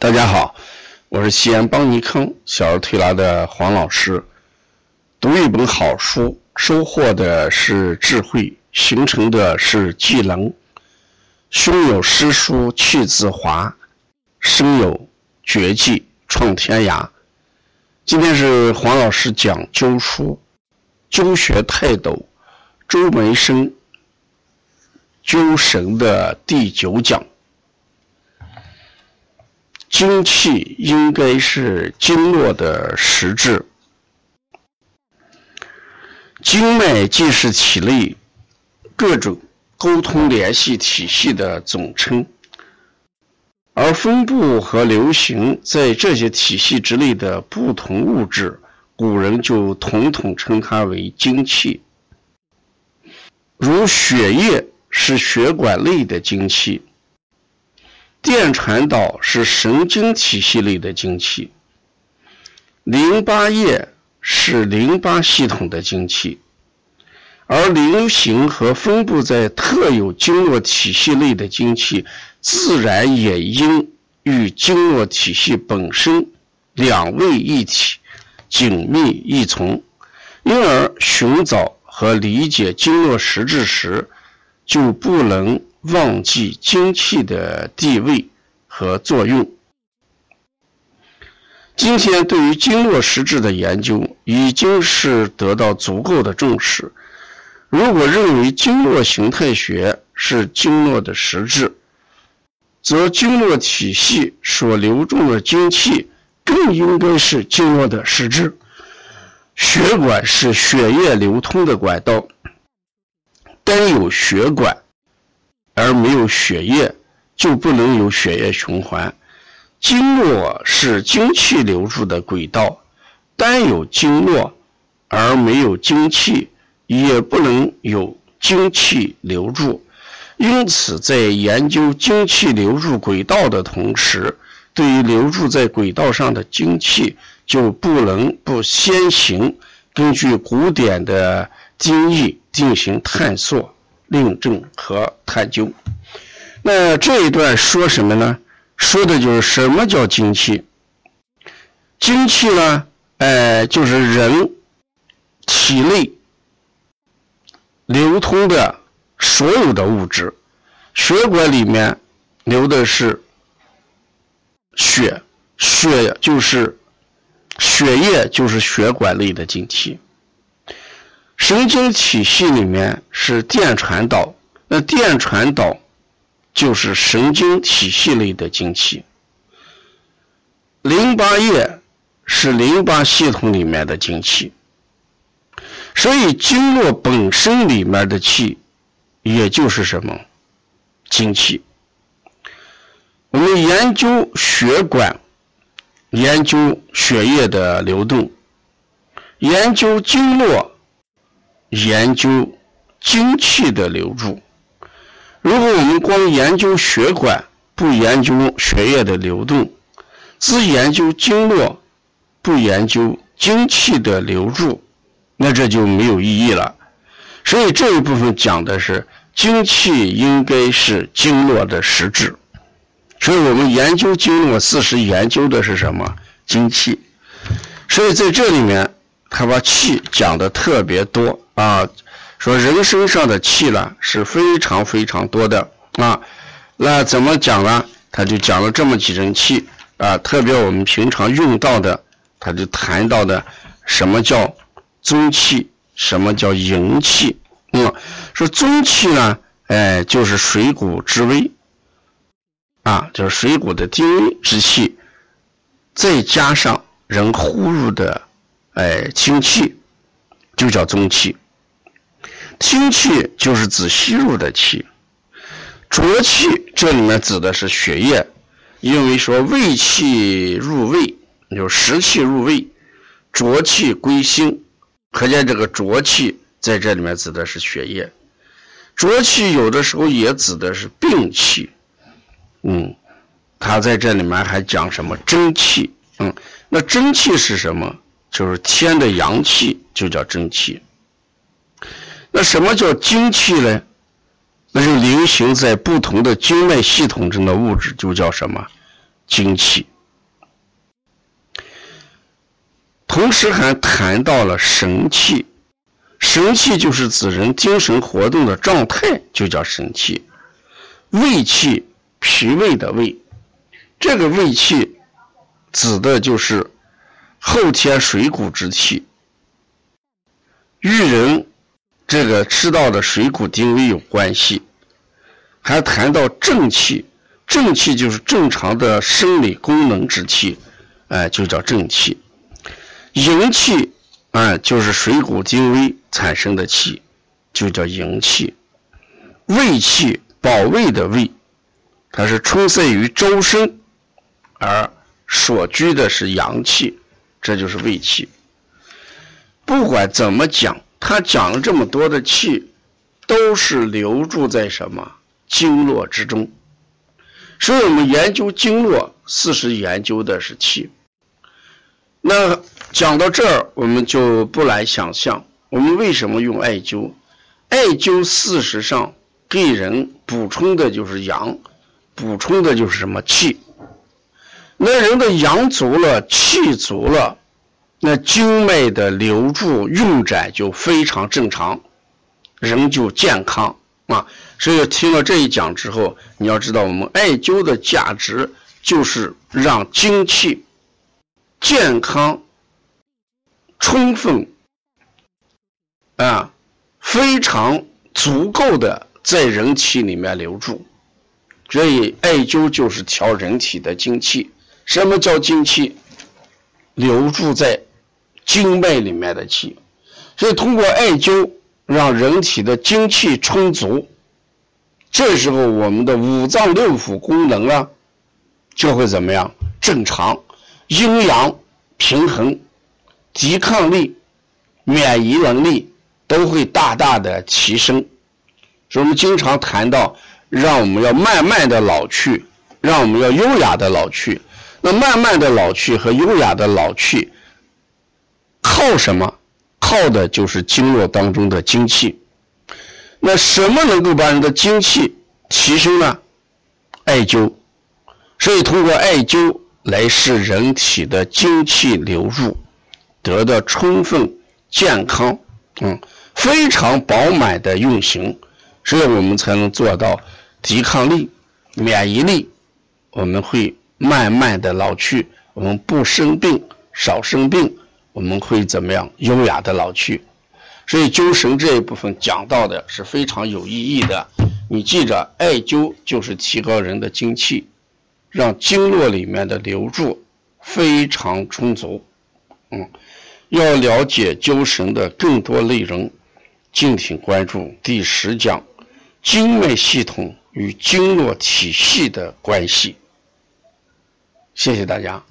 大家好，我是西安邦尼康小儿推拿的黄老师。读一本好书，收获的是智慧，形成的是技能。胸有诗书气自华，身有绝技创天涯。今天是黄老师讲灸书，灸学泰斗周梅生灸神的第九讲。精气应该是经络的实质，经脉既是体内各种沟通联系体系的总称，而分布和流行在这些体系之内的不同物质，古人就统统称它为精气。如血液是血管内的精气。电传导是神经体系内的精气，淋巴液是淋巴系统的精气，而流行和分布在特有经络体系内的精气，自然也应与经络体系本身两位一体，紧密一从。因而寻找和理解经络实质时，就不能。忘记精气的地位和作用。今天对于经络实质的研究已经是得到足够的重视。如果认为经络形态学是经络的实质，则经络体系所流动的精气更应该是经络的实质。血管是血液流通的管道，单有血管。而没有血液，就不能有血液循环。经络是精气流入的轨道，单有经络而没有精气，也不能有精气流入。因此，在研究精气流入轨道的同时，对于流入在轨道上的精气，就不能不先行根据古典的经义进行探索。论证和探究。那这一段说什么呢？说的就是什么叫精气？精气呢？哎，就是人体内流通的所有的物质。血管里面流的是血，血就是血液，就是血管内的精气。神经体系里面是电传导，那电传导就是神经体系内的精气。淋巴液是淋巴系统里面的精气，所以经络本身里面的气，也就是什么精气。我们研究血管，研究血液的流动，研究经络。研究精气的流注。如果我们光研究血管，不研究血液的流动，只研究经络，不研究精气的流注，那这就没有意义了。所以这一部分讲的是精气应该是经络的实质。所以我们研究经络，事实研究的是什么？精气。所以在这里面，他把气讲的特别多。啊，说人身上的气呢是非常非常多的啊，那怎么讲呢？他就讲了这么几种气啊，特别我们平常用到的，他就谈到的什么叫中气，什么叫营气。嗯，说中气呢，哎，就是水谷之微啊，就是水谷的精微之气，再加上人呼入的哎清气，就叫中气。清气就是指吸入的气，浊气这里面指的是血液，因为说胃气入胃，就湿气入胃，浊气归心，可见这个浊气在这里面指的是血液。浊气有的时候也指的是病气，嗯，他在这里面还讲什么真气，嗯，那真气是什么？就是天的阳气，就叫真气。那什么叫精气呢？那就流行在不同的经脉系统中的物质就叫什么精气。同时还谈到了神气，神气就是指人精神活动的状态，就叫神气。胃气，脾胃的胃，这个胃气指的就是后天水谷之气，与人这个吃到的水谷精微有关系。还谈到正气，正气就是正常的生理功能之气，哎，就叫正气。营气，啊，就是水谷精微产生的气，就叫营气。胃气，保卫的卫，它是充塞于周身，而所居的是阳气，这就是胃气。不管怎么讲，他讲了这么多的气，都是留住在什么经络之中。所以我们研究经络，事实研究的是气。那讲到这儿，我们就不难想象，我们为什么用艾灸？艾灸事实上给人补充的就是阳，补充的就是什么气。那人的阳足了，气足了，那经脉的流注运转就非常正常，人就健康啊。所以听了这一讲之后，你要知道，我们艾灸的价值就是让精气。健康、充分啊，非常足够的在人体里面留住，所以艾灸就是调人体的精气。什么叫精气？留住在经脉里面的气。所以通过艾灸，让人体的精气充足，这时候我们的五脏六腑功能啊，就会怎么样？正常。阴阳平衡，抵抗力、免疫能力都会大大的提升。所以我们经常谈到，让我们要慢慢的老去，让我们要优雅的老去。那慢慢的老去和优雅的老去，靠什么？靠的就是经络当中的精气。那什么能够把人的精气提升呢？艾灸。所以通过艾灸。来使人体的精气流入，得到充分健康，嗯，非常饱满的运行，所以我们才能做到抵抗力、免疫力，我们会慢慢的老去，我们不生病，少生病，我们会怎么样？优雅的老去。所以灸神这一部分讲到的是非常有意义的，你记着，艾灸就是提高人的精气。让经络里面的流注非常充足。嗯，要了解灸神的更多内容，敬请关注第十讲：经脉系统与经络体系的关系。谢谢大家。